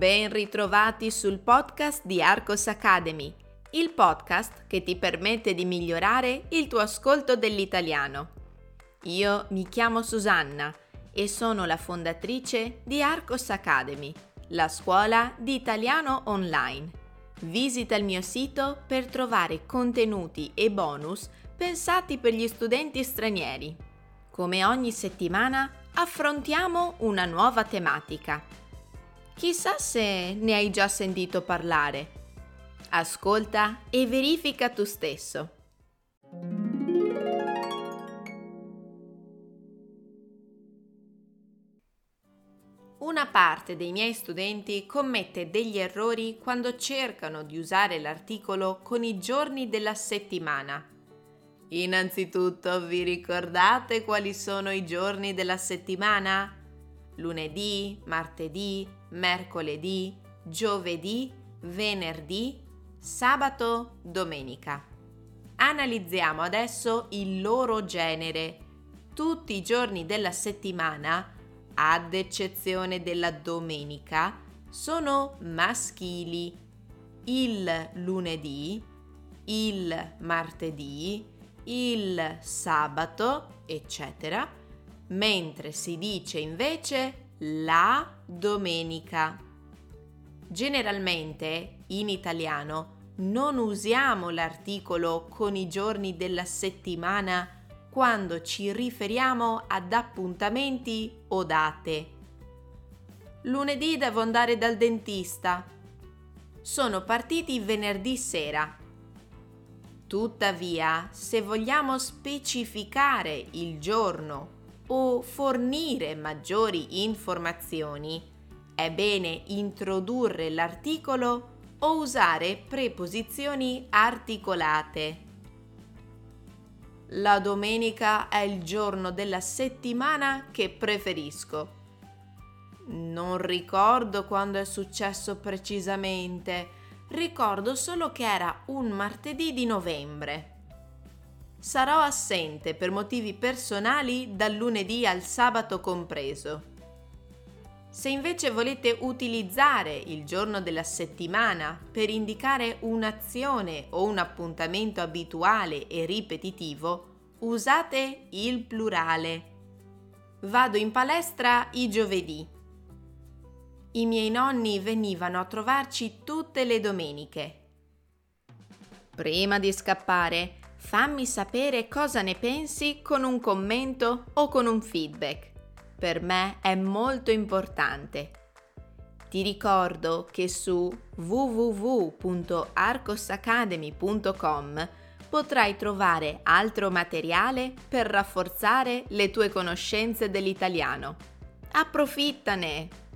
Ben ritrovati sul podcast di Arcos Academy, il podcast che ti permette di migliorare il tuo ascolto dell'italiano. Io mi chiamo Susanna e sono la fondatrice di Arcos Academy, la scuola di italiano online. Visita il mio sito per trovare contenuti e bonus pensati per gli studenti stranieri. Come ogni settimana affrontiamo una nuova tematica. Chissà se ne hai già sentito parlare. Ascolta e verifica tu stesso. Una parte dei miei studenti commette degli errori quando cercano di usare l'articolo con i giorni della settimana Innanzitutto vi ricordate quali sono i giorni della settimana? Lunedì, martedì, mercoledì, giovedì, venerdì, sabato, domenica. Analizziamo adesso il loro genere. Tutti i giorni della settimana, ad eccezione della domenica, sono maschili. Il lunedì, il martedì, il sabato, eccetera, mentre si dice invece la domenica. Generalmente in italiano non usiamo l'articolo con i giorni della settimana quando ci riferiamo ad appuntamenti o date. Lunedì devo andare dal dentista. Sono partiti venerdì sera Tuttavia, se vogliamo specificare il giorno o fornire maggiori informazioni, è bene introdurre l'articolo o usare preposizioni articolate. La domenica è il giorno della settimana che preferisco. Non ricordo quando è successo precisamente ricordo solo che era un martedì di novembre. Sarò assente per motivi personali dal lunedì al sabato compreso. Se invece volete utilizzare il giorno della settimana per indicare un'azione o un appuntamento abituale e ripetitivo, usate il plurale. Vado in palestra i giovedì i miei nonni venivano a trovarci tutte le domeniche. Prima di scappare, fammi sapere cosa ne pensi con un commento o con un feedback. Per me è molto importante. Ti ricordo che su www.arcosacademy.com potrai trovare altro materiale per rafforzare le tue conoscenze dell'italiano. Approfittane!